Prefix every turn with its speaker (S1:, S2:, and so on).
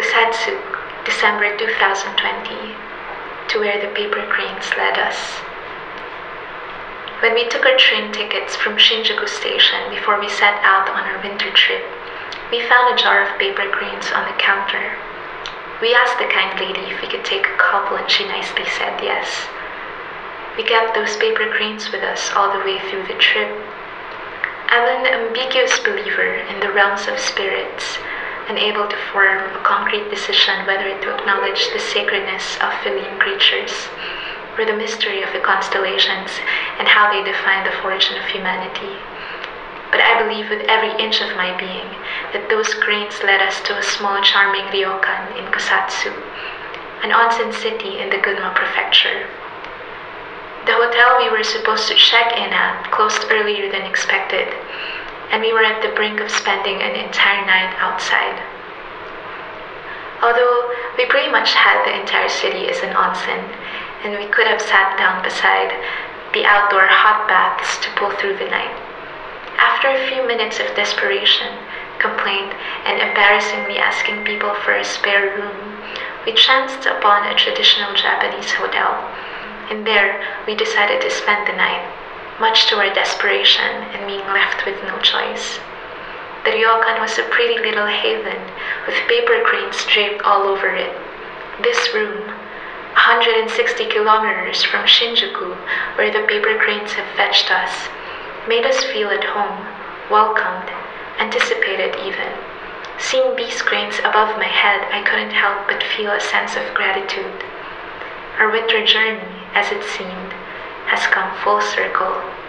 S1: Kusatsu, December 2020, to where the paper cranes led us. When we took our train tickets from Shinjuku Station before we set out on our winter trip, we found a jar of paper cranes on the counter. We asked the kind lady if we could take a couple, and she nicely said yes. We kept those paper cranes with us all the way through the trip. I'm an ambiguous believer in the realms of spirits, unable to form a concrete decision whether to acknowledge the sacredness of feline creatures or the mystery of the constellations and how they define the fortune of humanity. But I believe with every inch of my being that those grains led us to a small charming ryokan in Kusatsu, an onsen city in the Gunma prefecture. The hotel we were supposed to check in at closed earlier than expected, and we were at the brink of spending an entire night outside. Although we pretty much had the entire city as an onsen, and we could have sat down beside the outdoor hot baths to pull through the night. After a few minutes of desperation, complaint, and embarrassingly asking people for a spare room, we chanced upon a traditional Japanese hotel, and there we decided to spend the night, much to our desperation and being left with no choice. The ryokan was a pretty little haven with paper cranes draped all over it. This room, 160 kilometers from Shinjuku, where the paper cranes have fetched us, made us feel at home, welcomed, anticipated even. Seeing these cranes above my head, I couldn't help but feel a sense of gratitude. Our winter journey, as it seemed, has come full circle.